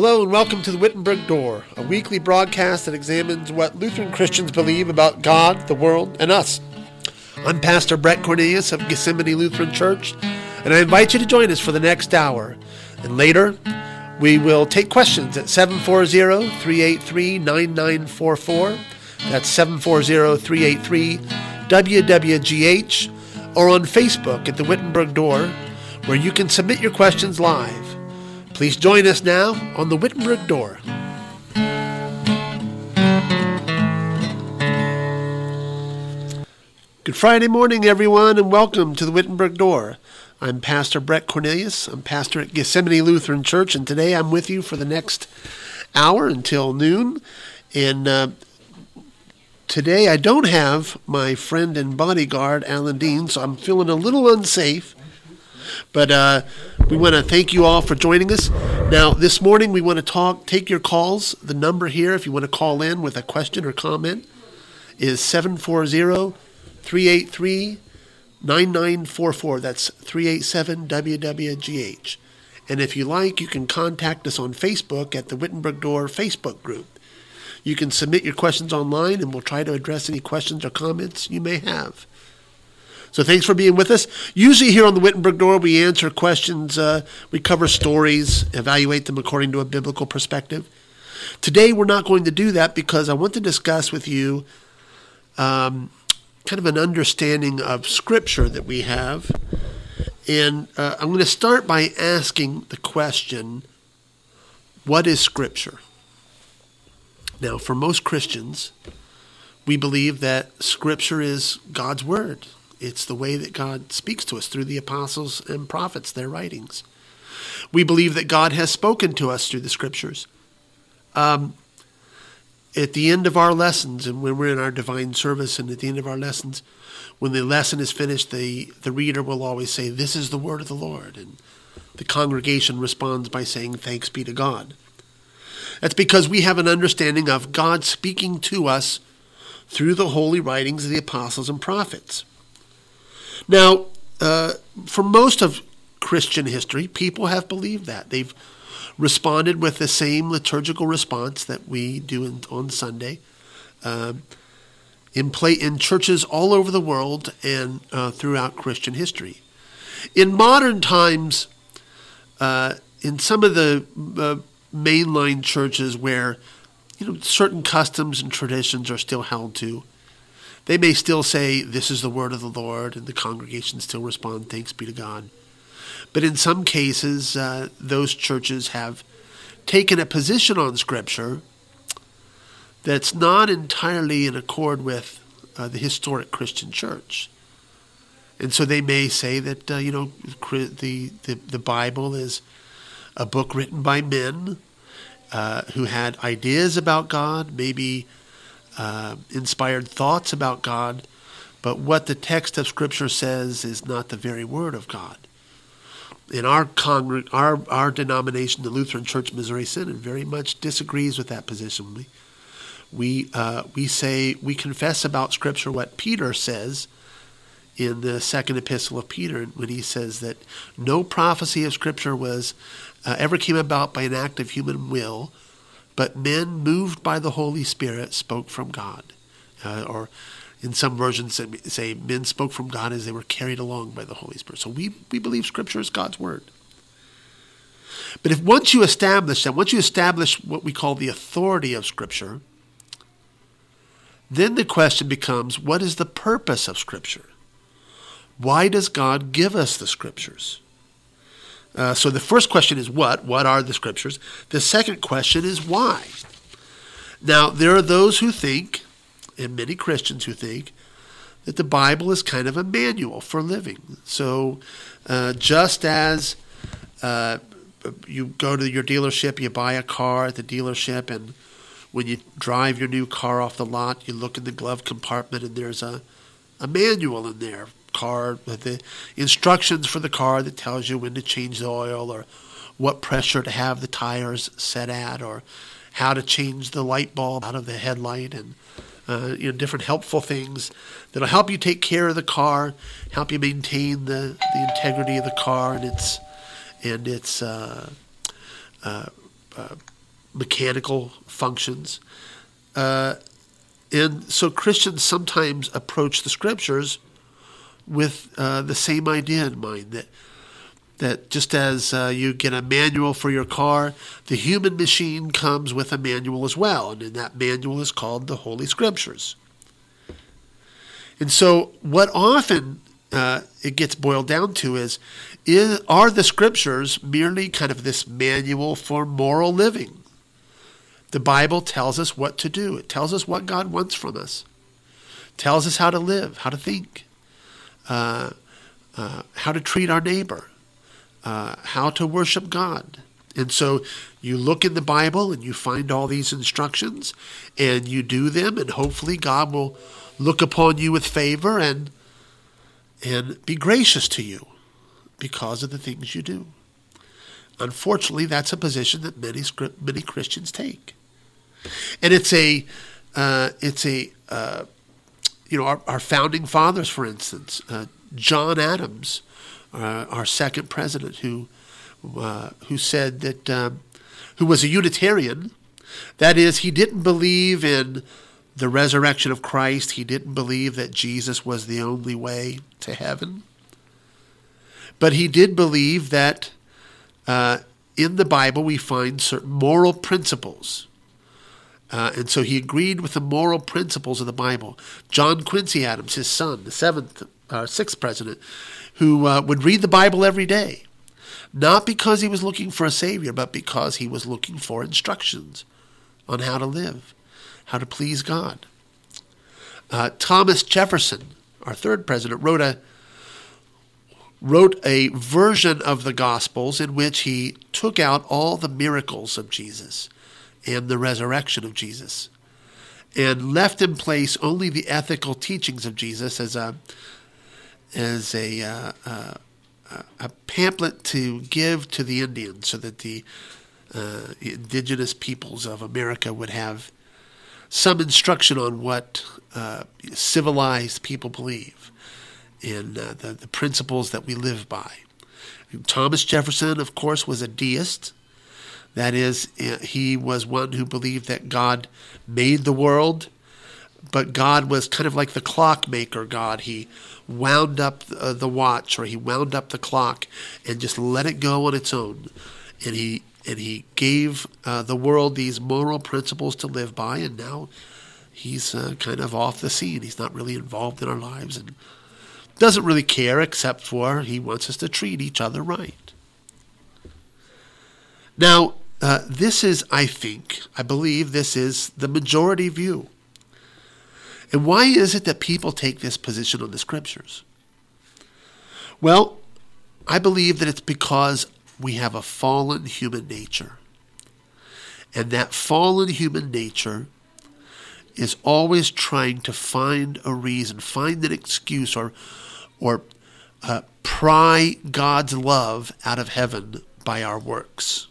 Hello and welcome to the Wittenberg Door, a weekly broadcast that examines what Lutheran Christians believe about God, the world, and us. I'm Pastor Brett Cornelius of Gethsemane Lutheran Church, and I invite you to join us for the next hour. And later, we will take questions at 740 383 9944. That's 740 383 WWGH, or on Facebook at the Wittenberg Door, where you can submit your questions live. Please join us now on the Wittenberg Door. Good Friday morning, everyone, and welcome to the Wittenberg Door. I'm Pastor Brett Cornelius. I'm pastor at Gethsemane Lutheran Church, and today I'm with you for the next hour until noon. And uh, today I don't have my friend and bodyguard, Alan Dean, so I'm feeling a little unsafe. But uh, we want to thank you all for joining us. Now, this morning we want to talk, take your calls. The number here, if you want to call in with a question or comment, is 740 383 9944. That's 387 WWGH. And if you like, you can contact us on Facebook at the Wittenberg Door Facebook group. You can submit your questions online and we'll try to address any questions or comments you may have. So thanks for being with us. Usually here on the Wittenberg Door, we answer questions, uh, we cover stories, evaluate them according to a biblical perspective. Today we're not going to do that because I want to discuss with you um, kind of an understanding of Scripture that we have. And uh, I'm going to start by asking the question what is Scripture? Now, for most Christians, we believe that Scripture is God's Word. It's the way that God speaks to us through the apostles and prophets, their writings. We believe that God has spoken to us through the Scriptures. Um, at the end of our lessons, and when we're in our divine service, and at the end of our lessons, when the lesson is finished, the, the reader will always say, This is the word of the Lord. And the congregation responds by saying, Thanks be to God. That's because we have an understanding of God speaking to us through the holy writings of the apostles and prophets. Now, uh, for most of Christian history, people have believed that. They've responded with the same liturgical response that we do in, on Sunday. Um, in play in churches all over the world and uh, throughout Christian history. In modern times, uh, in some of the uh, mainline churches where you know certain customs and traditions are still held to, they may still say, This is the word of the Lord, and the congregation still respond, Thanks be to God. But in some cases, uh, those churches have taken a position on Scripture that's not entirely in accord with uh, the historic Christian church. And so they may say that, uh, you know, the, the, the Bible is a book written by men uh, who had ideas about God, maybe uh, inspired thoughts about God, but what the text of Scripture says is not the very word of God. In our congreg- our our denomination, the Lutheran Church Missouri Synod, very much disagrees with that position. We we uh, we say we confess about Scripture what Peter says in the second epistle of Peter when he says that no prophecy of Scripture was uh, ever came about by an act of human will but men moved by the Holy Spirit spoke from God. Uh, or in some versions say men spoke from God as they were carried along by the Holy Spirit. So we, we believe Scripture is God's Word. But if once you establish that, once you establish what we call the authority of Scripture, then the question becomes what is the purpose of Scripture? Why does God give us the Scriptures? Uh, so the first question is what? What are the scriptures? The second question is why? Now, there are those who think, and many Christians who think, that the Bible is kind of a manual for living. So uh, just as uh, you go to your dealership, you buy a car at the dealership, and when you drive your new car off the lot, you look in the glove compartment and there's a, a manual in there car, the instructions for the car that tells you when to change the oil or what pressure to have the tires set at or how to change the light bulb out of the headlight and uh, you know different helpful things that'll help you take care of the car, help you maintain the, the integrity of the car and its and its uh, uh, uh, mechanical functions. Uh, and so Christians sometimes approach the scriptures with uh, the same idea in mind that that just as uh, you get a manual for your car, the human machine comes with a manual as well, and that manual is called the Holy Scriptures. And so, what often uh, it gets boiled down to is, is are the Scriptures merely kind of this manual for moral living? The Bible tells us what to do. It tells us what God wants from us. It tells us how to live, how to think, uh, uh, how to treat our neighbor, uh, how to worship God. And so you look in the Bible and you find all these instructions and you do them, and hopefully God will look upon you with favor and and be gracious to you because of the things you do. Unfortunately, that's a position that many many Christians take and it's a uh, it's a you know our, our, founding fathers, for instance, uh, John Adams, uh, our second president, who uh, who said that um, who was a Unitarian. That is, he didn't believe in the resurrection of Christ. He didn't believe that Jesus was the only way to heaven. But he did believe that uh, in the Bible we find certain moral principles uh, and so he agreed with the moral principles of the Bible. John Quincy Adams, his son, the seventh, uh, sixth president, who uh, would read the Bible every day, not because he was looking for a savior, but because he was looking for instructions on how to live, how to please God. Uh, Thomas Jefferson, our third president, wrote a wrote a version of the Gospels in which he took out all the miracles of Jesus and the resurrection of Jesus, and left in place only the ethical teachings of Jesus as a as a uh, uh, a pamphlet to give to the Indians, so that the uh, indigenous peoples of America would have some instruction on what uh, civilized people believe and uh, the, the principles that we live by. Thomas Jefferson, of course, was a deist. That is, he was one who believed that God made the world, but God was kind of like the clockmaker God. He wound up uh, the watch or he wound up the clock and just let it go on its own. And he and he gave uh, the world these moral principles to live by, and now he's uh, kind of off the scene. He's not really involved in our lives and doesn't really care except for he wants us to treat each other right. Now, uh, this is, I think, I believe this is the majority view. And why is it that people take this position on the scriptures? Well, I believe that it's because we have a fallen human nature. And that fallen human nature is always trying to find a reason, find an excuse, or, or uh, pry God's love out of heaven by our works.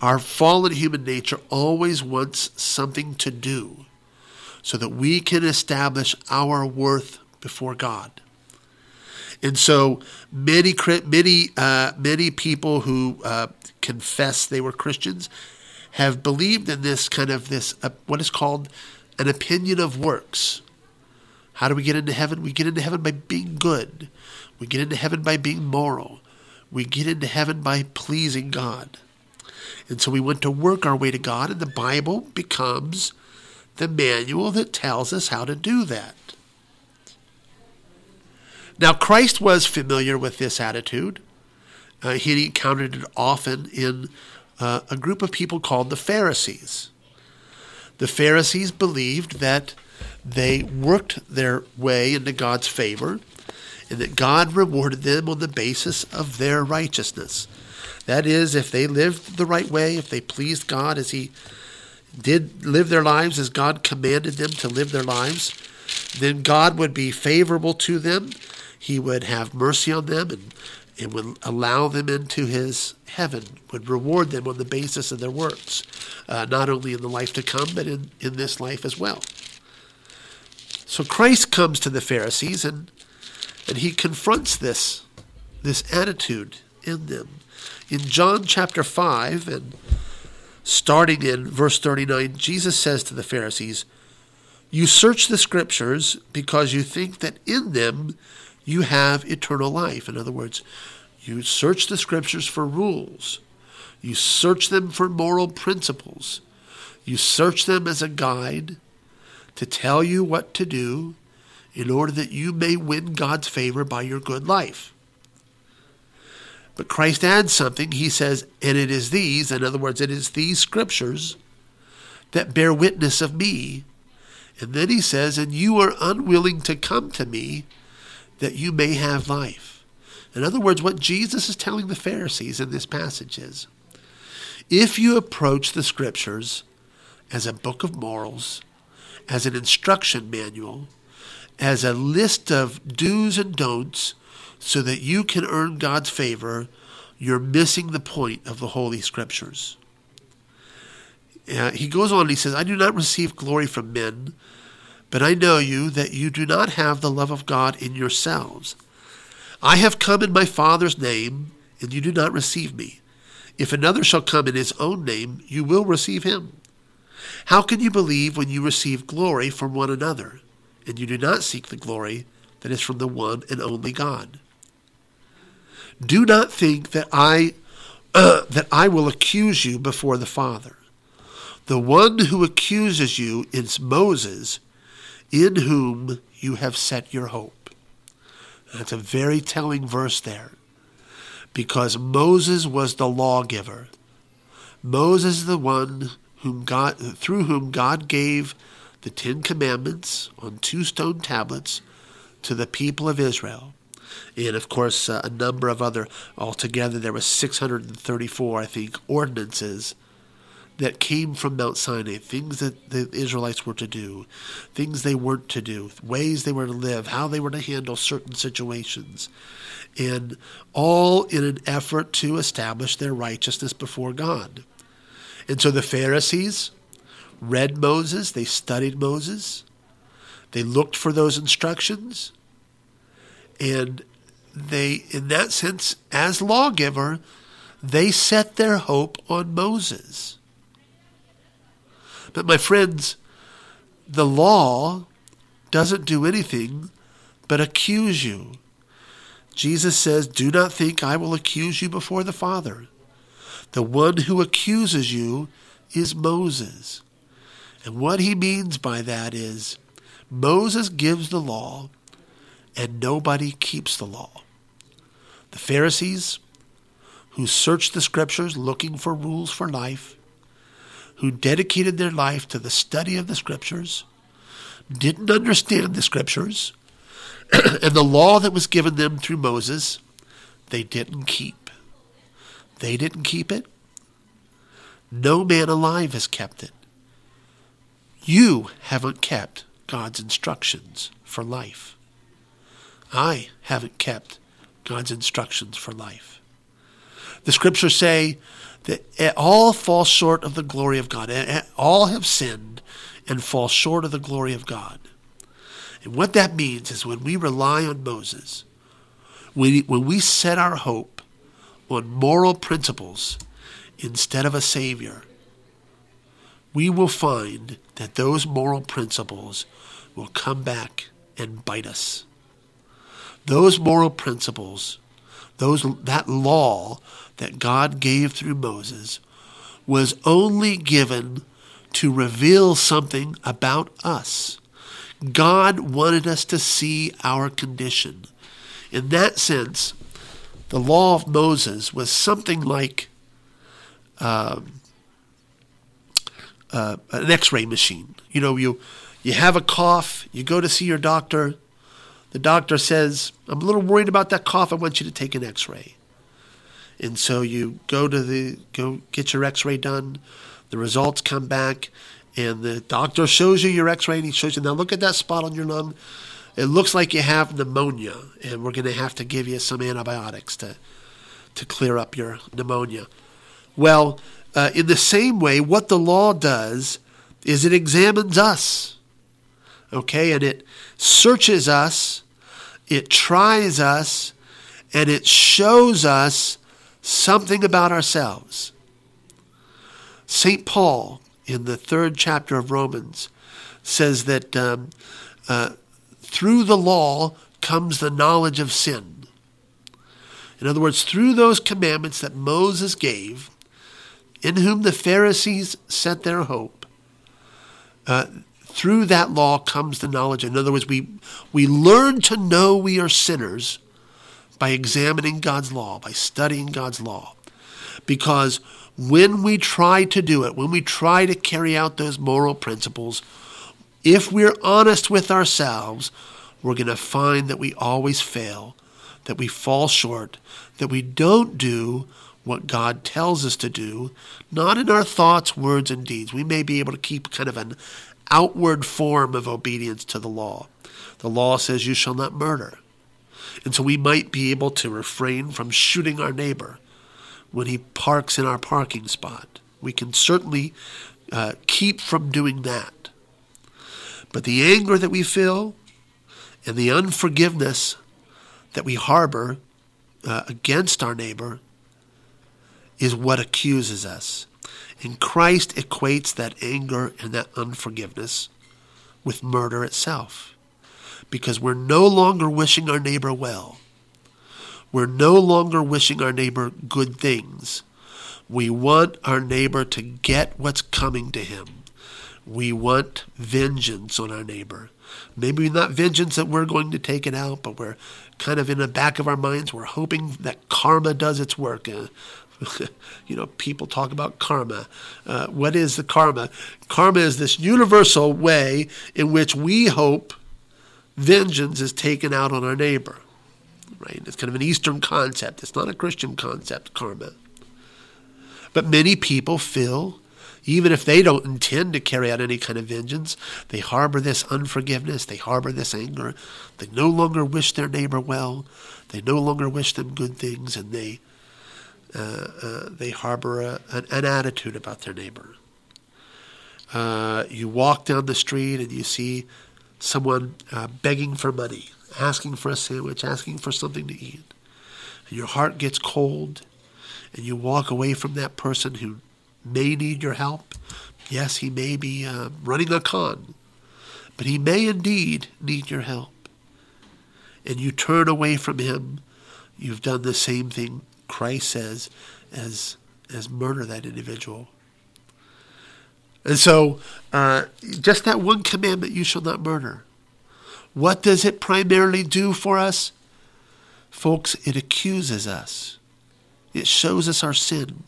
Our fallen human nature always wants something to do so that we can establish our worth before God. And so many many uh, many people who uh, confess they were Christians have believed in this kind of this uh, what is called an opinion of works. How do we get into heaven? We get into heaven by being good. We get into heaven by being moral. We get into heaven by pleasing God. And so we want to work our way to God, and the Bible becomes the manual that tells us how to do that. Now, Christ was familiar with this attitude. Uh, he encountered it often in uh, a group of people called the Pharisees. The Pharisees believed that they worked their way into God's favor and that God rewarded them on the basis of their righteousness. That is, if they lived the right way, if they pleased God as He did live their lives as God commanded them to live their lives, then God would be favorable to them. He would have mercy on them and, and would allow them into His heaven, would reward them on the basis of their works, uh, not only in the life to come, but in, in this life as well. So Christ comes to the Pharisees and, and he confronts this, this attitude in them in John chapter 5 and starting in verse 39, Jesus says to the Pharisees, You search the scriptures because you think that in them you have eternal life. In other words, you search the scriptures for rules, you search them for moral principles, you search them as a guide to tell you what to do in order that you may win God's favor by your good life. But Christ adds something. He says, and it is these, in other words, it is these scriptures that bear witness of me. And then he says, and you are unwilling to come to me that you may have life. In other words, what Jesus is telling the Pharisees in this passage is if you approach the scriptures as a book of morals, as an instruction manual, as a list of do's and don'ts, so that you can earn God's favor, you're missing the point of the Holy Scriptures. He goes on, and he says, I do not receive glory from men, but I know you that you do not have the love of God in yourselves. I have come in my Father's name, and you do not receive me. If another shall come in his own name, you will receive him. How can you believe when you receive glory from one another, and you do not seek the glory that is from the one and only God? Do not think that I uh, that I will accuse you before the Father. The one who accuses you is Moses, in whom you have set your hope. That's a very telling verse there. Because Moses was the lawgiver. Moses is the one whom God through whom God gave the Ten Commandments on two stone tablets to the people of Israel and of course uh, a number of other. Altogether, there were 634, I think, ordinances that came from Mount Sinai, things that the Israelites were to do, things they weren't to do, ways they were to live, how they were to handle certain situations, and all in an effort to establish their righteousness before God. And so the Pharisees read Moses, they studied Moses, they looked for those instructions, and they, in that sense, as lawgiver, they set their hope on Moses. But my friends, the law doesn't do anything but accuse you. Jesus says, Do not think I will accuse you before the Father. The one who accuses you is Moses. And what he means by that is Moses gives the law, and nobody keeps the law. The Pharisees, who searched the scriptures looking for rules for life, who dedicated their life to the study of the scriptures, didn't understand the scriptures, and the law that was given them through Moses, they didn't keep. They didn't keep it. No man alive has kept it. You haven't kept God's instructions for life. I haven't kept God's instructions for life. The scriptures say that all fall short of the glory of God. All have sinned and fall short of the glory of God. And what that means is when we rely on Moses, when we set our hope on moral principles instead of a Savior, we will find that those moral principles will come back and bite us those moral principles, those that law that God gave through Moses was only given to reveal something about us. God wanted us to see our condition. In that sense, the law of Moses was something like um, uh, an X-ray machine. You know, you you have a cough, you go to see your doctor, the doctor says, I'm a little worried about that cough. I want you to take an x ray. And so you go to the go get your x ray done. The results come back, and the doctor shows you your x ray and he shows you, now look at that spot on your lung. It looks like you have pneumonia, and we're going to have to give you some antibiotics to, to clear up your pneumonia. Well, uh, in the same way, what the law does is it examines us okay? And it searches us, it tries us, and it shows us something about ourselves. St. Paul, in the third chapter of Romans, says that um, uh, through the law comes the knowledge of sin. In other words, through those commandments that Moses gave, in whom the Pharisees set their hope, uh, through that law comes the knowledge. In other words, we, we learn to know we are sinners by examining God's law, by studying God's law. Because when we try to do it, when we try to carry out those moral principles, if we're honest with ourselves, we're going to find that we always fail, that we fall short, that we don't do what God tells us to do, not in our thoughts, words, and deeds. We may be able to keep kind of an outward form of obedience to the law. The law says, You shall not murder. And so we might be able to refrain from shooting our neighbor when he parks in our parking spot. We can certainly uh, keep from doing that. But the anger that we feel and the unforgiveness that we harbor uh, against our neighbor is what accuses us. And Christ equates that anger and that unforgiveness with murder itself. Because we're no longer wishing our neighbor well. We're no longer wishing our neighbor good things. We want our neighbor to get what's coming to him. We want vengeance on our neighbor. Maybe not vengeance that we're going to take it out, but we're kind of in the back of our minds, we're hoping that karma does its work. Uh, you know, people talk about karma. Uh, what is the karma? Karma is this universal way in which we hope vengeance is taken out on our neighbor. Right? It's kind of an Eastern concept. It's not a Christian concept, karma. But many people feel, even if they don't intend to carry out any kind of vengeance, they harbor this unforgiveness, they harbor this anger. They no longer wish their neighbor well, they no longer wish them good things, and they they harbor a, an, an, attitude about their neighbor. Uh, you walk down the street and you see someone uh, begging for money, asking for a sandwich, asking for something to eat. And your heart gets cold, and you walk away from that person who may need your help. Yes, he may be uh, running a con, but he may indeed need your help. And you turn away from him. You've done the same thing Christ says as as murder that individual. And so, uh, just that one commandment, you shall not murder. What does it primarily do for us? Folks, it accuses us. It shows us our sin.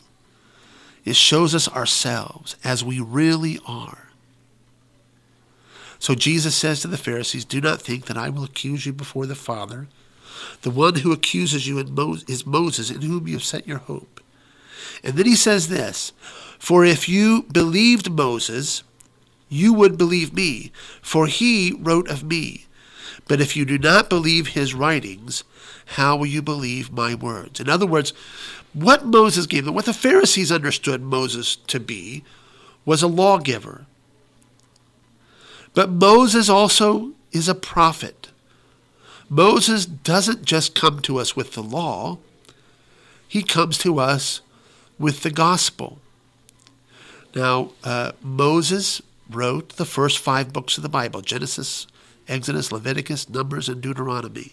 It shows us ourselves as we really are. So Jesus says to the Pharisees, Do not think that I will accuse you before the Father. The one who accuses you is Moses, in whom you have set your hope. And then he says this For if you believed Moses, you would believe me, for he wrote of me. But if you do not believe his writings, how will you believe my words? In other words, what Moses gave them, what the Pharisees understood Moses to be, was a lawgiver. But Moses also is a prophet. Moses doesn't just come to us with the law, he comes to us with the gospel. Now, uh, Moses wrote the first five books of the Bible Genesis, Exodus, Leviticus, Numbers, and Deuteronomy.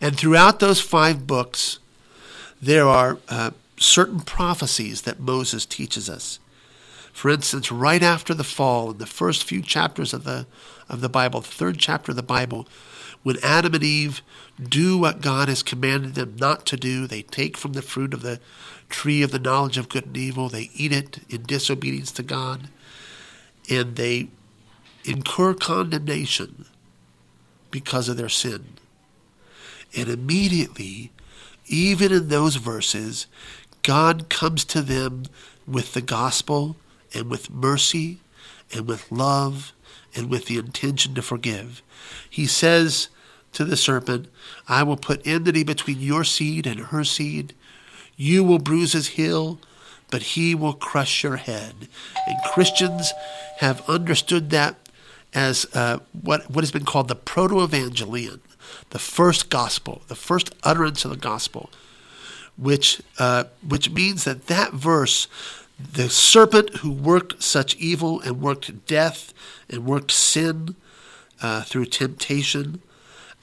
And throughout those five books, there are uh, certain prophecies that Moses teaches us. For instance, right after the fall, in the first few chapters of the, of the Bible, the third chapter of the Bible, when Adam and Eve do what God has commanded them not to do, they take from the fruit of the tree of the knowledge of good and evil, they eat it in disobedience to God, and they incur condemnation because of their sin. And immediately, even in those verses, God comes to them with the gospel and with mercy and with love and with the intention to forgive. He says to the serpent, I will put enmity between your seed and her seed. You will bruise his heel, but he will crush your head. And Christians have understood that as uh, what, what has been called the proto evangelion, the first gospel, the first utterance of the gospel, which, uh, which means that that verse the serpent who worked such evil and worked death and worked sin uh, through temptation,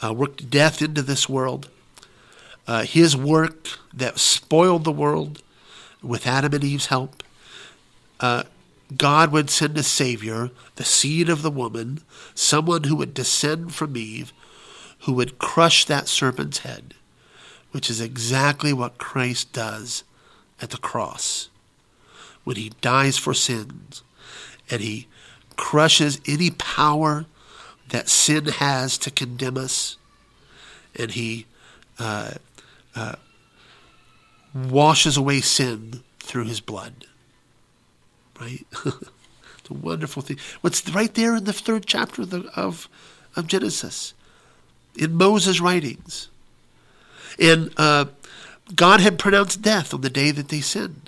uh, worked death into this world. Uh, his work that spoiled the world with Adam and Eve's help. Uh, God would send a Savior, the seed of the woman, someone who would descend from Eve, who would crush that serpent's head, which is exactly what Christ does at the cross when he dies for sins and he crushes any power that sin has to condemn us and he uh, uh, washes away sin through his blood. Right? it's a wonderful thing. What's right there in the third chapter of, the, of, of Genesis, in Moses' writings. And uh, God had pronounced death on the day that they sinned.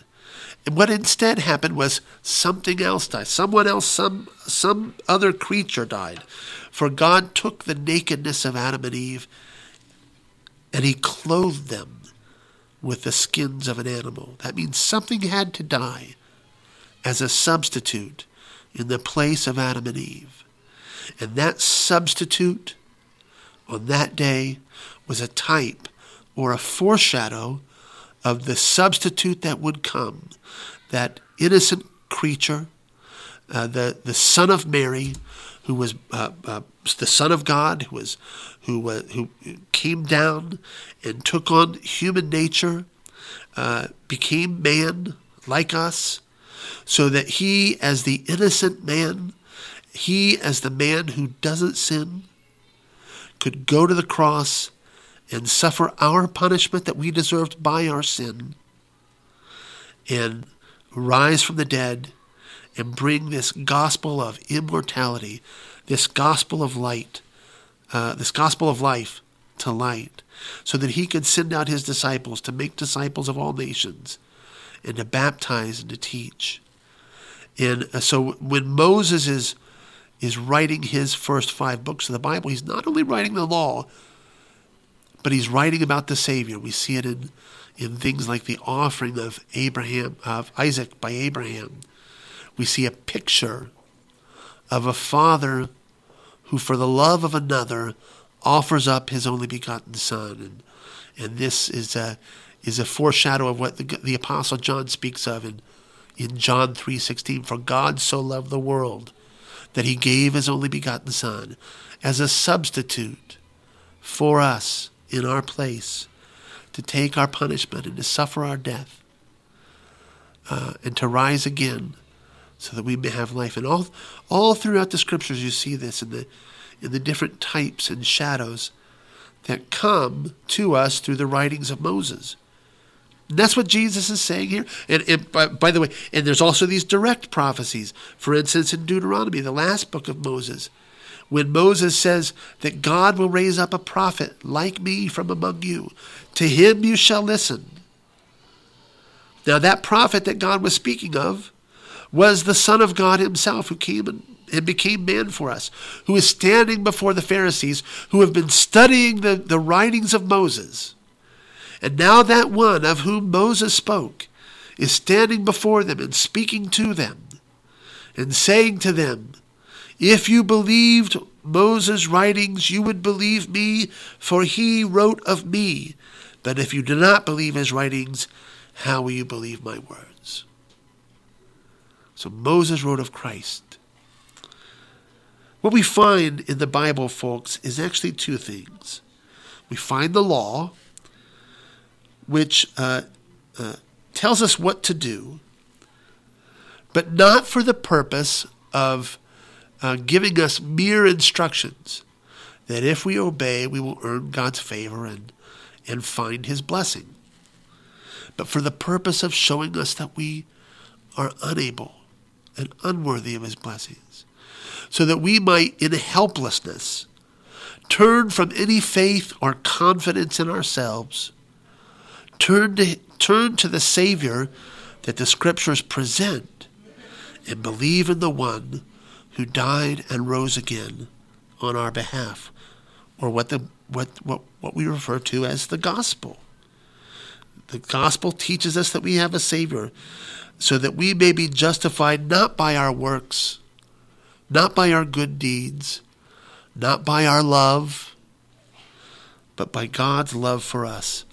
And what instead happened was something else died. Someone else, some some other creature died. For God took the nakedness of Adam and Eve and he clothed them with the skins of an animal. That means something had to die as a substitute in the place of Adam and Eve. And that substitute on that day was a type or a foreshadow of the substitute that would come, that innocent creature, uh, the the Son of Mary, who was uh, uh, the Son of God, who was who who came down and took on human nature, uh, became man like us, so that he, as the innocent man, he as the man who doesn't sin, could go to the cross and suffer our punishment that we deserved by our sin and rise from the dead and bring this gospel of immortality, this gospel of light, uh, this gospel of life to light, so that he could send out his disciples to make disciples of all nations and to baptize and to teach. And uh, so when Moses is is writing his first five books of the Bible, he's not only writing the law, but he's writing about the Savior. We see it in, in things like the offering of Abraham, of Isaac by Abraham. We see a picture of a father who, for the love of another, offers up his only begotten Son. And, and this is a, is a foreshadow of what the, the Apostle John speaks of in, in John 3.16. For God so loved the world that he gave his only begotten Son as a substitute for us in our place to take our punishment and to suffer our death uh, and to rise again so that we may have life. And all, all throughout the scriptures, you see this in the, in the different types and shadows that come to us through the writings of Moses. And that's what Jesus is saying here. And, and by, by, the way, and there's also these direct prophecies. For instance, in Deuteronomy, the last book of Moses, when Moses says that God will raise up a prophet like me from among you, to him you shall listen. Now, that prophet that God was speaking of was the Son of God himself who came and, and became man for us, who is standing before the Pharisees who have been studying the, the writings of Moses. And now that one of whom Moses spoke is standing before them and speaking to them and saying to them, if you believed Moses' writings, you would believe me, for he wrote of me. But if you do not believe his writings, how will you believe my words? So Moses wrote of Christ. What we find in the Bible, folks, is actually two things. We find the law, which uh, uh, tells us what to do, but not for the purpose of uh, giving us mere instructions that if we obey, we will earn God's favor and, and find his blessing. But for the purpose of showing us that we are unable and unworthy of his blessings, so that we might, in helplessness, turn from any faith or confidence in ourselves, turn to, turn to the Savior that the Scriptures present, and believe in the one who died and rose again on our behalf, or what, the, what, what, what we refer to as the gospel. The gospel teaches us that we have a Savior, so that we may be justified not by our works, not by our good deeds, not by our love, but by God's love for us,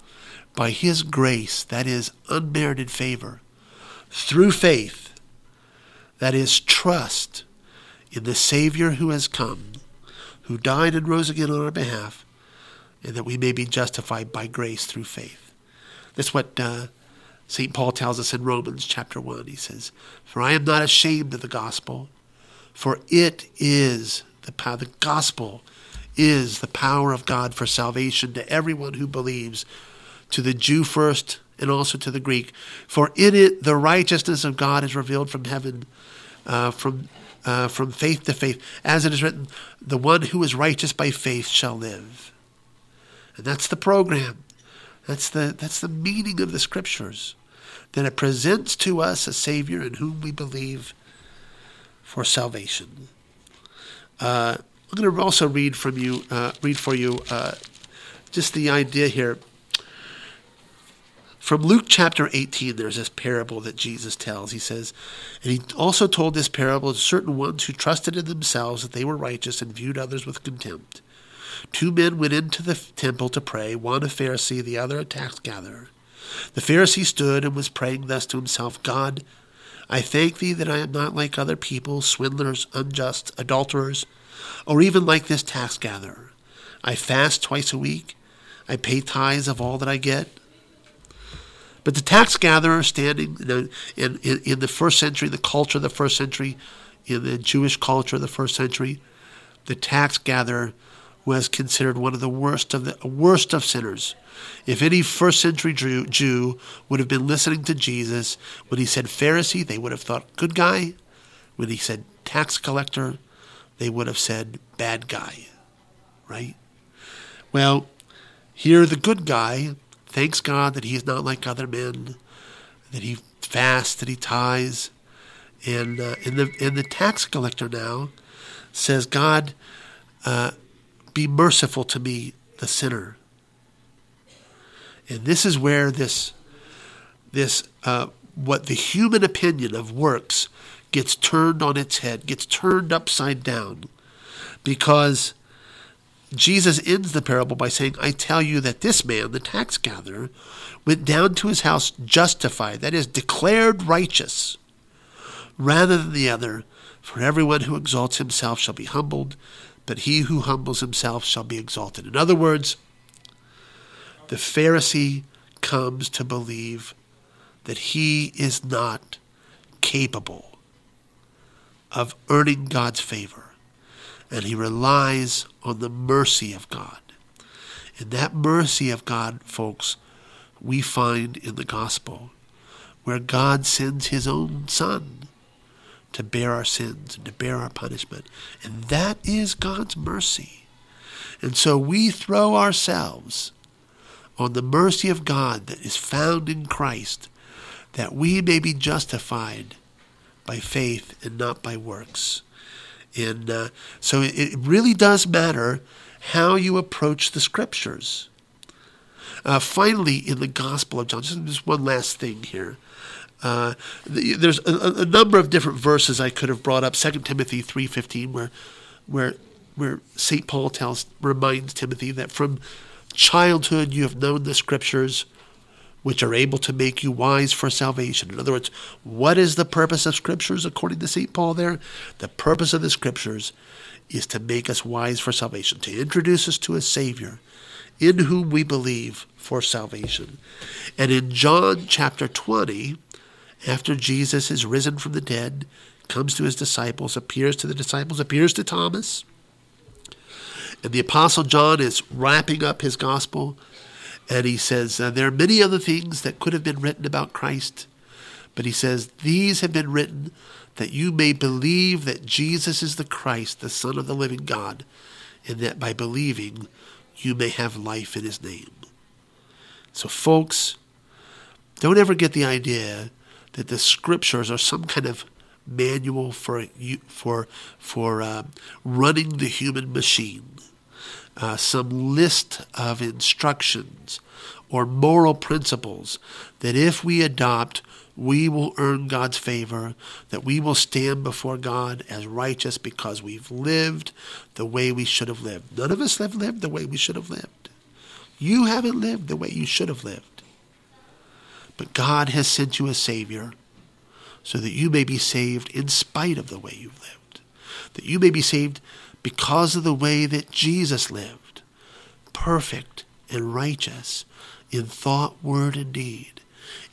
by His grace, that is unmerited favor, through faith, that is trust in the Savior who has come, who died and rose again on our behalf, and that we may be justified by grace through faith. That's what uh, St. Paul tells us in Romans chapter 1. He says, For I am not ashamed of the gospel, for it is the power, the gospel is the power of God for salvation to everyone who believes, to the Jew first and also to the Greek. For in it the righteousness of God is revealed from heaven, uh, from uh, from faith to faith, as it is written, "The one who is righteous by faith shall live." And that's the program. That's the that's the meaning of the scriptures. That it presents to us a Savior in whom we believe for salvation. Uh, I'm going to also read from you, uh, read for you, uh, just the idea here. From Luke chapter 18, there's this parable that Jesus tells. He says, And he also told this parable to certain ones who trusted in themselves that they were righteous and viewed others with contempt. Two men went into the temple to pray, one a Pharisee, the other a tax gatherer. The Pharisee stood and was praying thus to himself God, I thank thee that I am not like other people, swindlers, unjust, adulterers, or even like this tax gatherer. I fast twice a week. I pay tithes of all that I get. But the tax gatherer, standing in, in, in the first century, the culture of the first century, in the Jewish culture of the first century, the tax gatherer was considered one of the worst of the worst of sinners. If any first century Jew, Jew would have been listening to Jesus when he said Pharisee, they would have thought good guy. When he said tax collector, they would have said bad guy. Right? Well, here the good guy thanks God that he is not like other men, that he fasts, that he tithes, and uh, and the and the tax collector now says, God, uh, be merciful to me, the sinner. And this is where this, this uh, what the human opinion of works gets turned on its head, gets turned upside down, because Jesus ends the parable by saying, I tell you that this man, the tax gatherer, went down to his house justified, that is, declared righteous, rather than the other. For everyone who exalts himself shall be humbled, but he who humbles himself shall be exalted. In other words, the Pharisee comes to believe that he is not capable of earning God's favor, and he relies on the mercy of God. And that mercy of God, folks, we find in the gospel, where God sends his own Son to bear our sins and to bear our punishment. And that is God's mercy. And so we throw ourselves on the mercy of God that is found in Christ, that we may be justified by faith and not by works. And uh, so it, it, really does matter how you approach the scriptures. Uh, finally, in the Gospel of John, just one last thing here. Uh, there's a, a, number of different verses I could have brought up. Second Timothy three fifteen, where where where Saint Paul tells reminds Timothy that from childhood you have known the scriptures, which are able to make you wise for salvation. In other words, what is the purpose of scriptures according to Saint Paul? There, the purpose of the scriptures is to make us wise for salvation, to introduce us to a Savior in whom we believe for salvation. And in John chapter 20, after Jesus is risen from the dead, comes to his disciples, appears to the disciples, appears to Thomas. And the Apostle John is wrapping up his gospel, and he says, There are many other things that could have been written about Christ, but he says, These have been written that you may believe that Jesus is the Christ, the Son of the living God, and that by believing you may have life in his name. So, folks, don't ever get the idea that the scriptures are some kind of manual for for for uh, running the human machine. Uh, some list of instructions or moral principles that if we adopt, we will earn God's favor, that we will stand before God as righteous because we've lived the way we should have lived. None of us have lived the way we should have lived. You haven't lived the way you should have lived. But God has sent you a Savior so that you may be saved in spite of the way you've lived, that you may be saved because of the way that Jesus lived, perfect and righteous in thought, word, and deed.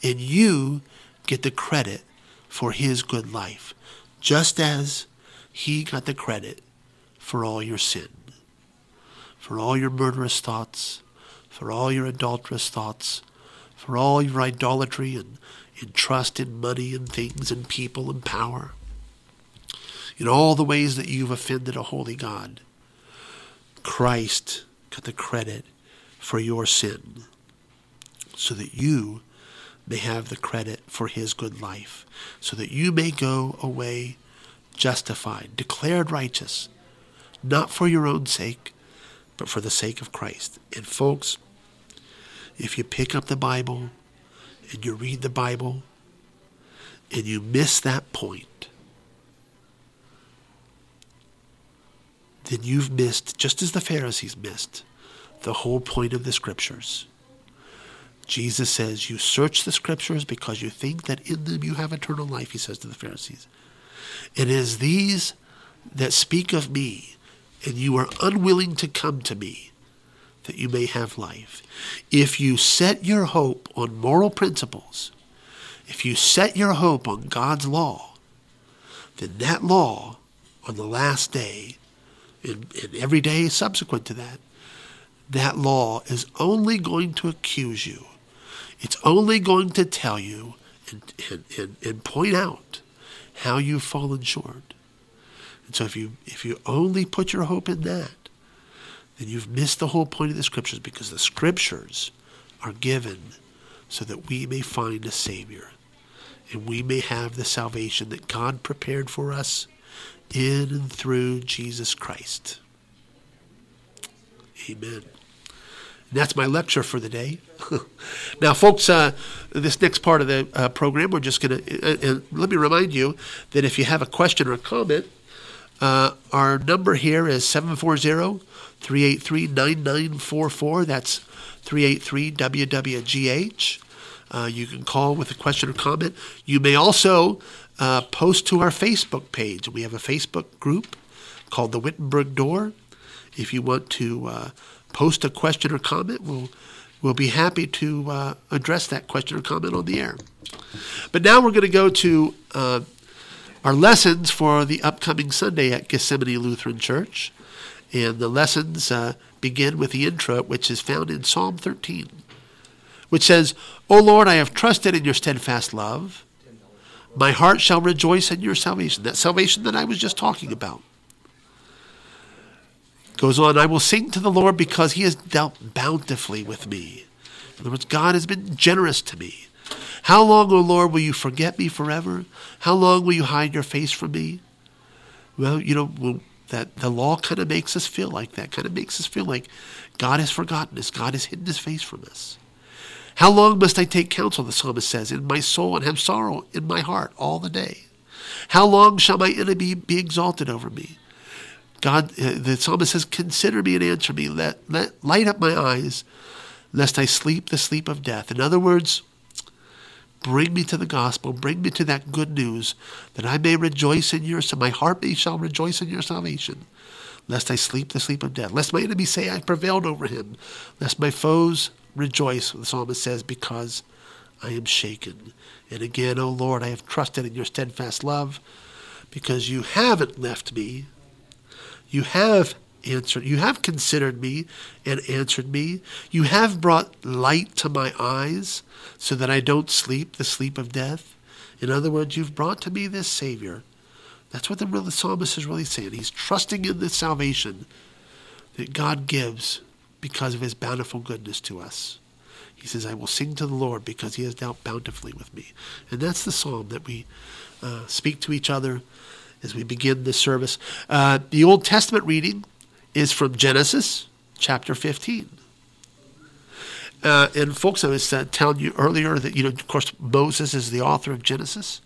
And you get the credit for his good life, just as he got the credit for all your sin, for all your murderous thoughts, for all your adulterous thoughts, for all your idolatry and, and trust in money and things and people and power, in all the ways that you've offended a holy God. Christ got the credit for your sin so that you may have the credit for his good life, so that you may go away justified, declared righteous, not for your own sake, but for the sake of Christ. And folks, if you pick up the Bible and you read the Bible and you miss that point, then you've missed, just as the Pharisees missed, the whole point of the scriptures. Jesus says, You search the scriptures because you think that in them you have eternal life, he says to the Pharisees. It is these that speak of me, and you are unwilling to come to me that you may have life. If you set your hope on moral principles, if you set your hope on God's law, then that law on the last day and, every day subsequent to that, that law is only going to accuse you it's only going to tell you and, and, and, and point out how you've fallen short. And so if you if you only put your hope in that, then you've missed the whole point of the scriptures because the scriptures are given so that we may find a Savior and we may have the salvation that God prepared for us in and through Jesus Christ. Amen. And that's my lecture for the day. now, folks, uh, this next part of the uh, program, we're just going to, uh, and let me remind you that if you have a question or a comment, uh, our number here is 740 383 9944. That's 383 WWGH. Uh, you can call with a question or comment. You may also uh, post to our Facebook page. We have a Facebook group called the Wittenberg Door. If you want to uh, post a question or comment. We'll, we'll be happy to uh, address that question or comment on the air. But now we're going to go to uh, our lessons for the upcoming Sunday at Gethsemane Lutheran Church. And the lessons uh, begin with the introit, which is found in Psalm 13, which says, O Lord, I have trusted in your steadfast love. My heart shall rejoice in your salvation. That salvation that I was just talking about. Goes on, I will sing to the Lord because he has dealt bountifully with me. In other words, God has been generous to me. How long, O Lord, will you forget me forever? How long will you hide your face from me? Well, you know, that the law kind of makes us feel like that, kind of makes us feel like God has forgotten us, God has hidden his face from us. How long must I take counsel, the psalmist says, in my soul and have sorrow in my heart all the day? How long shall my enemy be exalted over me? God, uh, the psalmist says, Consider me and answer me. Let, let light up my eyes, lest I sleep the sleep of death. In other words, bring me to the gospel, bring me to that good news, that I may rejoice in your, my heart may shall rejoice in your salvation, lest I sleep the sleep of death, lest my enemy say I prevailed over him, lest my foes rejoice, the psalmist says, because I am shaken. And again, O Lord, I have trusted in your steadfast love, because you haven't left me you have answered, you have considered me and answered me. You have brought light to my eyes so that I don't sleep the sleep of death. In other words, you've brought to me this Savior. That's what the, the psalmist is really saying. He's trusting in the salvation that God gives because of his bountiful goodness to us. He says, I will sing to the Lord because he has dealt bountifully with me. And that's the psalm that we uh, speak to each other as we begin this service. Uh, the Old Testament reading is from Genesis chapter 15. Uh, and folks, I was uh, telling you earlier that, you know, of course, Moses is the author of Genesis,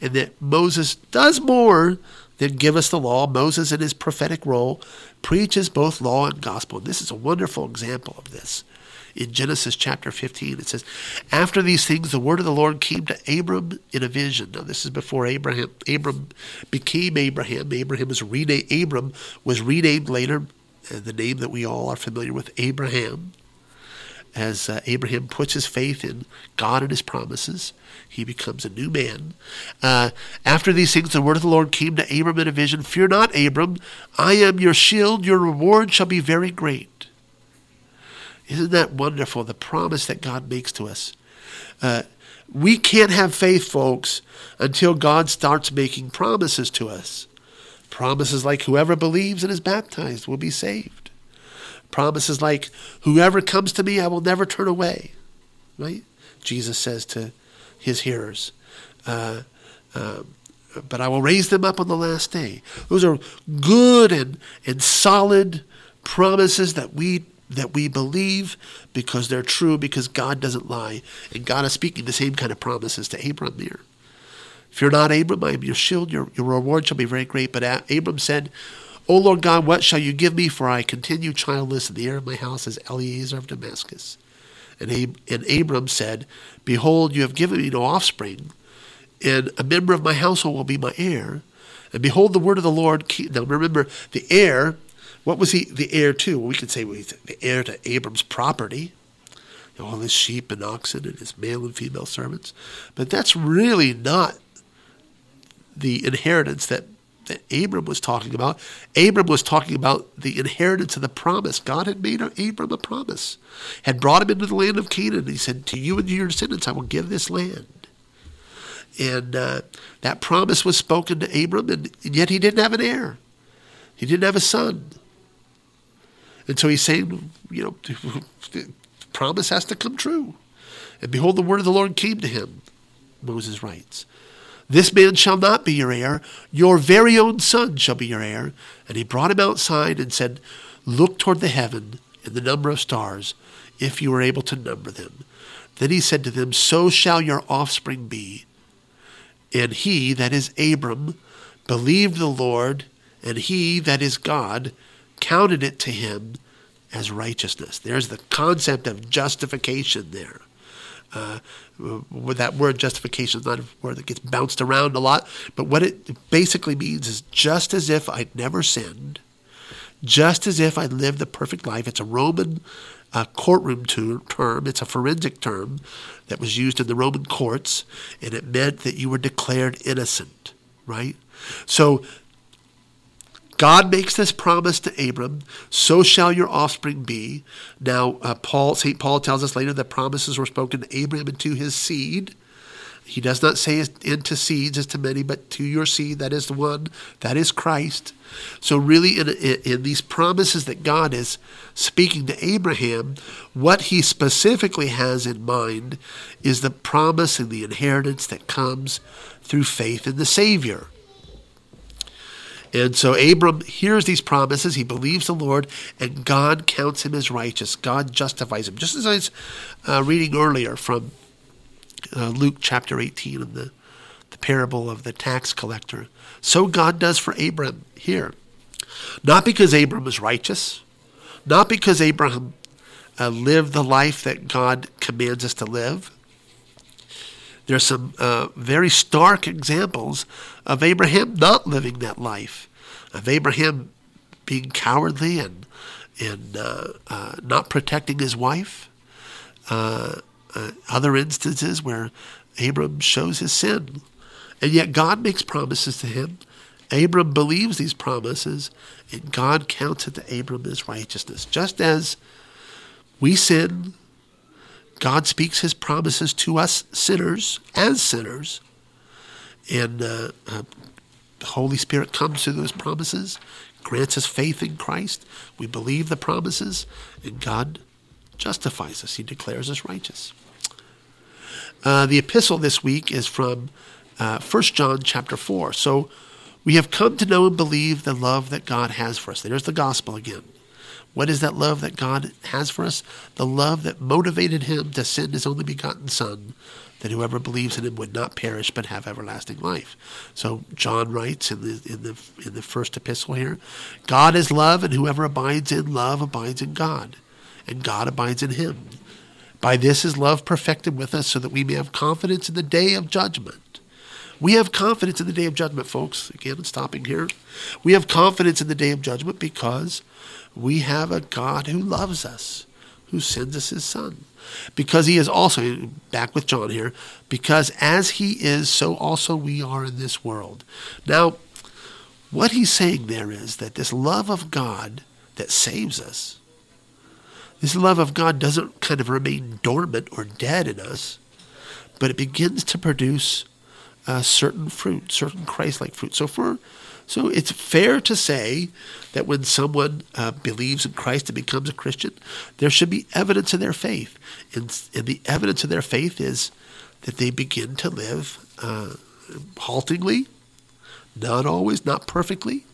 and that Moses does more than give us the law. Moses, in his prophetic role, preaches both law and gospel. And this is a wonderful example of this. In Genesis chapter 15, it says, After these things, the word of the Lord came to Abram in a vision. Now, this is before Abraham. Abram became Abraham. Abraham was renamed. Abram was renamed later, the name that we all are familiar with, Abraham as uh, Abraham puts his faith in God and his promises, he becomes a new man. Uh, after these things, the word of the Lord came to Abram in a vision Fear not, Abram, I am your shield, your reward shall be very great. Isn't that wonderful, the promise that God makes to us? Uh, we can't have faith, folks, until God starts making promises to us. Promises like whoever believes and is baptized will be saved. Promises like, whoever comes to me, I will never turn away. Right? Jesus says to his hearers. Uh, uh, but I will raise them up on the last day. Those are good and, and solid promises that we that we believe because they're true because God doesn't lie. And God is speaking the same kind of promises to Abram here. If you're not Abram, I am your shield, your, your reward shall be very great. But Abram said, O Lord God, what shall you give me? For I continue childless, and the heir of my house is Eliezer of Damascus. And, Ab- and Abram said, Behold, you have given me no offspring, and a member of my household will be my heir. And behold, the word of the Lord. Now remember, the heir, what was he the heir to? Well, we could say well, the heir to Abram's property, all his sheep and oxen and his male and female servants. But that's really not the inheritance that that Abram was talking about. Abram was talking about the inheritance of the promise. God had made Abram a promise, had brought him into the land of Canaan. He said, To you and your descendants, I will give this land. And uh, that promise was spoken to Abram, and, and yet he didn't have an heir. He didn't have a son. And so he's saying, you know, the promise has to come true. And behold, the word of the Lord came to him, Moses writes. This man shall not be your heir. Your very own son shall be your heir. And he brought him outside and said, Look toward the heaven and the number of stars, if you are able to number them. Then he said to them, So shall your offspring be. And he, that is Abram, believed the Lord, and he, that is God, counted it to him as righteousness. There's the concept of justification there. Uh, that word justification is not a word that gets bounced around a lot, but what it basically means is just as if I'd never sinned, just as if I'd lived the perfect life. It's a Roman uh, courtroom term, it's a forensic term that was used in the Roman courts, and it meant that you were declared innocent, right? So God makes this promise to Abram, so shall your offspring be. Now, uh, Paul, St. Paul tells us later that promises were spoken to Abraham and to his seed. He does not say into seeds as to many, but to your seed, that is the one, that is Christ. So, really, in, in, in these promises that God is speaking to Abraham, what he specifically has in mind is the promise and the inheritance that comes through faith in the Savior. And so Abram hears these promises. He believes the Lord, and God counts him as righteous. God justifies him. Just as I was uh, reading earlier from uh, Luke chapter 18 in the, the parable of the tax collector. So God does for Abram here. Not because Abram was righteous, not because Abraham uh, lived the life that God commands us to live. There's some uh, very stark examples of Abraham not living that life, of Abraham being cowardly and and uh, uh, not protecting his wife. Uh, uh, other instances where Abram shows his sin, and yet God makes promises to him. Abram believes these promises, and God counts it to Abram as righteousness. Just as we sin, God speaks his promises to us sinners as sinners. And uh, uh, the Holy Spirit comes through those promises, grants us faith in Christ. We believe the promises, and God justifies us. He declares us righteous. Uh, the epistle this week is from uh, 1 John chapter 4. So we have come to know and believe the love that God has for us. There's the gospel again. What is that love that God has for us? The love that motivated him to send his only begotten Son, that whoever believes in him would not perish but have everlasting life. So John writes in the in the in the first epistle here, God is love, and whoever abides in love abides in God, and God abides in him. By this is love perfected with us, so that we may have confidence in the day of judgment. We have confidence in the day of judgment, folks. Again, stopping here. We have confidence in the day of judgment because we have a God who loves us, who sends us his Son. Because he is also, back with John here, because as he is, so also we are in this world. Now, what he's saying there is that this love of God that saves us, this love of God doesn't kind of remain dormant or dead in us, but it begins to produce uh, certain fruit, certain Christ-like fruit. So for so it's fair to say that when someone uh, believes in Christ and becomes a Christian, there should be evidence of their faith, and, and the evidence of their faith is that they begin to live uh, haltingly, not always, not perfectly,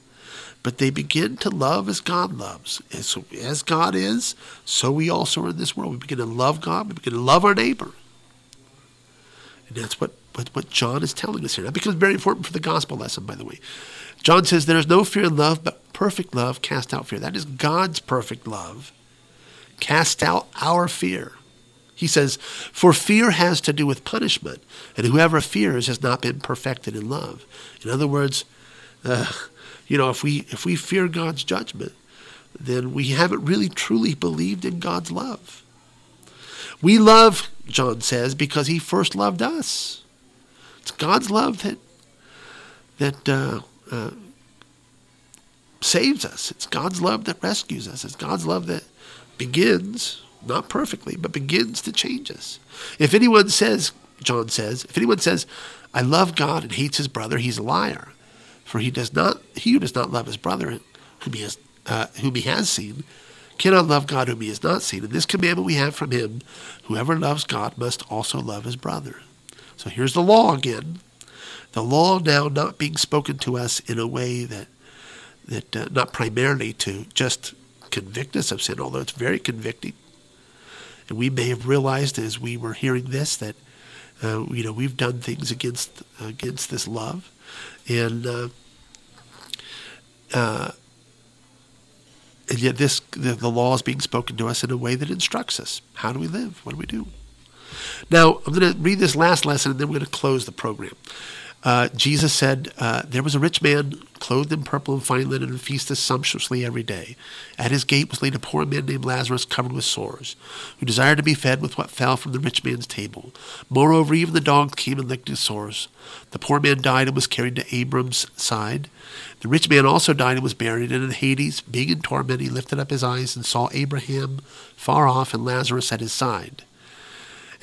but they begin to love as God loves. And so, as God is, so we also are in this world. We begin to love God, we begin to love our neighbor. And that's what, what, what John is telling us here. That becomes very important for the gospel lesson, by the way. John says, There is no fear in love, but perfect love cast out fear. That is God's perfect love. Cast out our fear. He says, For fear has to do with punishment, and whoever fears has not been perfected in love. In other words, uh, you know, if we if we fear God's judgment, then we haven't really truly believed in God's love. We love, John says, because He first loved us. It's God's love that that uh, uh, saves us. It's God's love that rescues us. It's God's love that begins, not perfectly, but begins to change us. If anyone says, John says, if anyone says, I love God and hates his brother, he's a liar. For he does not, he who does not love his brother, whom he has, uh, whom he has seen, cannot love God whom he has not seen. And this commandment we have from him: whoever loves God must also love his brother. So here's the law again. The law now not being spoken to us in a way that that uh, not primarily to just convict us of sin, although it's very convicting. And we may have realized as we were hearing this that uh, you know we've done things against against this love, and uh, uh, and yet this the, the law is being spoken to us in a way that instructs us. How do we live? What do we do? Now I'm going to read this last lesson, and then we're going to close the program. Uh, Jesus said, uh, There was a rich man clothed in purple and fine linen and feasted sumptuously every day. At his gate was laid a poor man named Lazarus covered with sores, who desired to be fed with what fell from the rich man's table. Moreover, even the dogs came and licked his sores. The poor man died and was carried to Abram's side. The rich man also died and was buried, and in Hades, being in torment, he lifted up his eyes and saw Abraham far off and Lazarus at his side.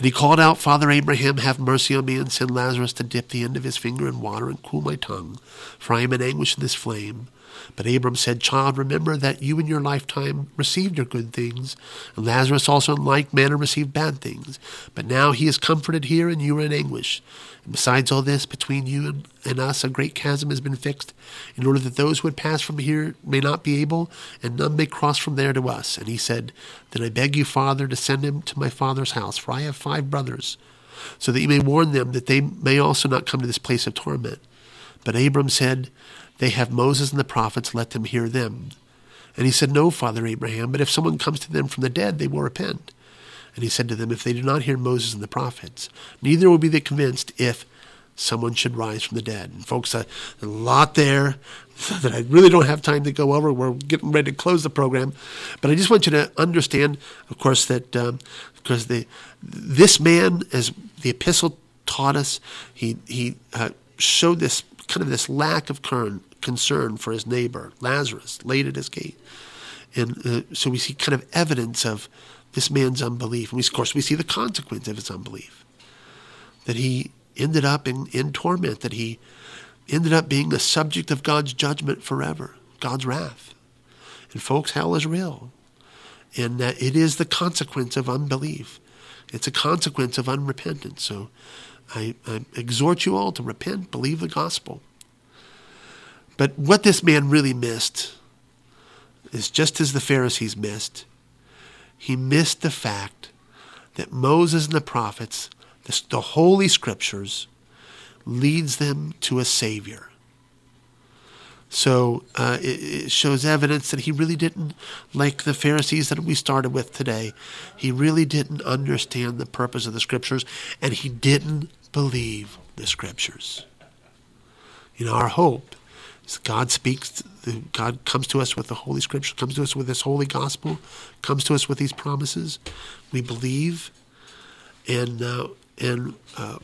And he called out, Father Abraham, have mercy on me, and send Lazarus to dip the end of his finger in water and cool my tongue, for I am in anguish in this flame. But Abram said, Child, remember that you in your lifetime received your good things, and Lazarus also in like manner received bad things. But now he is comforted here, and you are in anguish. And besides all this, between you and, and us a great chasm has been fixed, in order that those who would pass from here may not be able, and none may cross from there to us. And he said, Then I beg you, Father, to send him to my father's house, for I have five brothers, so that you may warn them that they may also not come to this place of torment. But Abram said, They have Moses and the prophets, let them hear them. And he said, No, Father Abraham, but if someone comes to them from the dead, they will repent. And he said to them, If they do not hear Moses and the prophets, neither will be they convinced if someone should rise from the dead. And folks, a lot there that I really don't have time to go over. We're getting ready to close the program, but I just want you to understand, of course, that um, because the this man, as the epistle taught us, he he uh, showed this kind of this lack of concern for his neighbor Lazarus, laid at his gate, and uh, so we see kind of evidence of this man's unbelief. And we, of course, we see the consequence of his unbelief. That he ended up in, in torment, that he ended up being the subject of God's judgment forever, God's wrath. And folks, hell is real. And that it is the consequence of unbelief. It's a consequence of unrepentance. So I, I exhort you all to repent, believe the gospel. But what this man really missed is just as the Pharisees missed. He missed the fact that Moses and the prophets, the, Holy Scriptures, leads them to a Savior. So uh, it, it, shows evidence that he really didn't, like the Pharisees that we started with today, he really didn't understand the purpose of the Scriptures and he didn't believe the Scriptures. You know, our hope God speaks, God comes to us with the Holy Scripture, comes to us with this holy gospel, comes to us with these promises. We believe and, uh, and uh,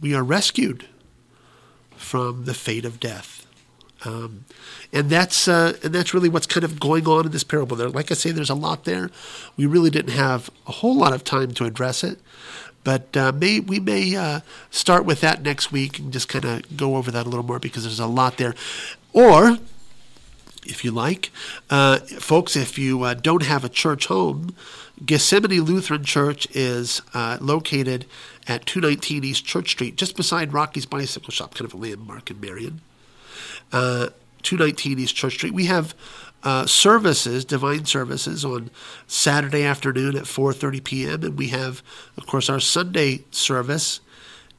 we are rescued from the fate of death. Um, and that's uh, and that's really what's kind of going on in this parable. There, like I say, there's a lot there. We really didn't have a whole lot of time to address it, but uh, may we may uh, start with that next week and just kind of go over that a little more because there's a lot there. Or, if you like, uh, folks, if you uh, don't have a church home, Gethsemane Lutheran Church is uh, located at 219 East Church Street, just beside Rocky's Bicycle Shop, kind of a landmark in Marion. Uh, 219 East Church Street. We have uh, services, divine services, on Saturday afternoon at 4:30 p.m., and we have, of course, our Sunday service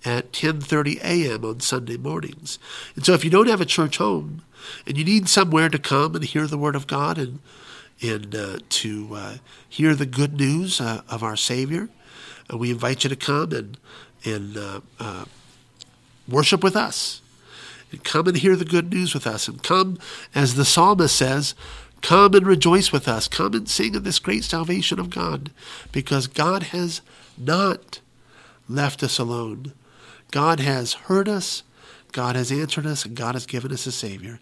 at 10:30 a.m. on Sunday mornings. And so, if you don't have a church home and you need somewhere to come and hear the Word of God and and uh, to uh, hear the good news uh, of our Savior, uh, we invite you to come and and uh, worship with us and come and hear the good news with us, and come, as the psalmist says, come and rejoice with us. Come and sing of this great salvation of God, because God has not left us alone. God has heard us, God has answered us, and God has given us a Savior.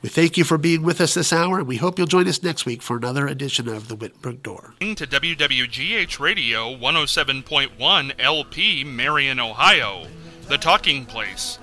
We thank you for being with us this hour, and we hope you'll join us next week for another edition of the Wittenberg Door. To WWGH Radio 107.1 LP, Marion, Ohio, the talking place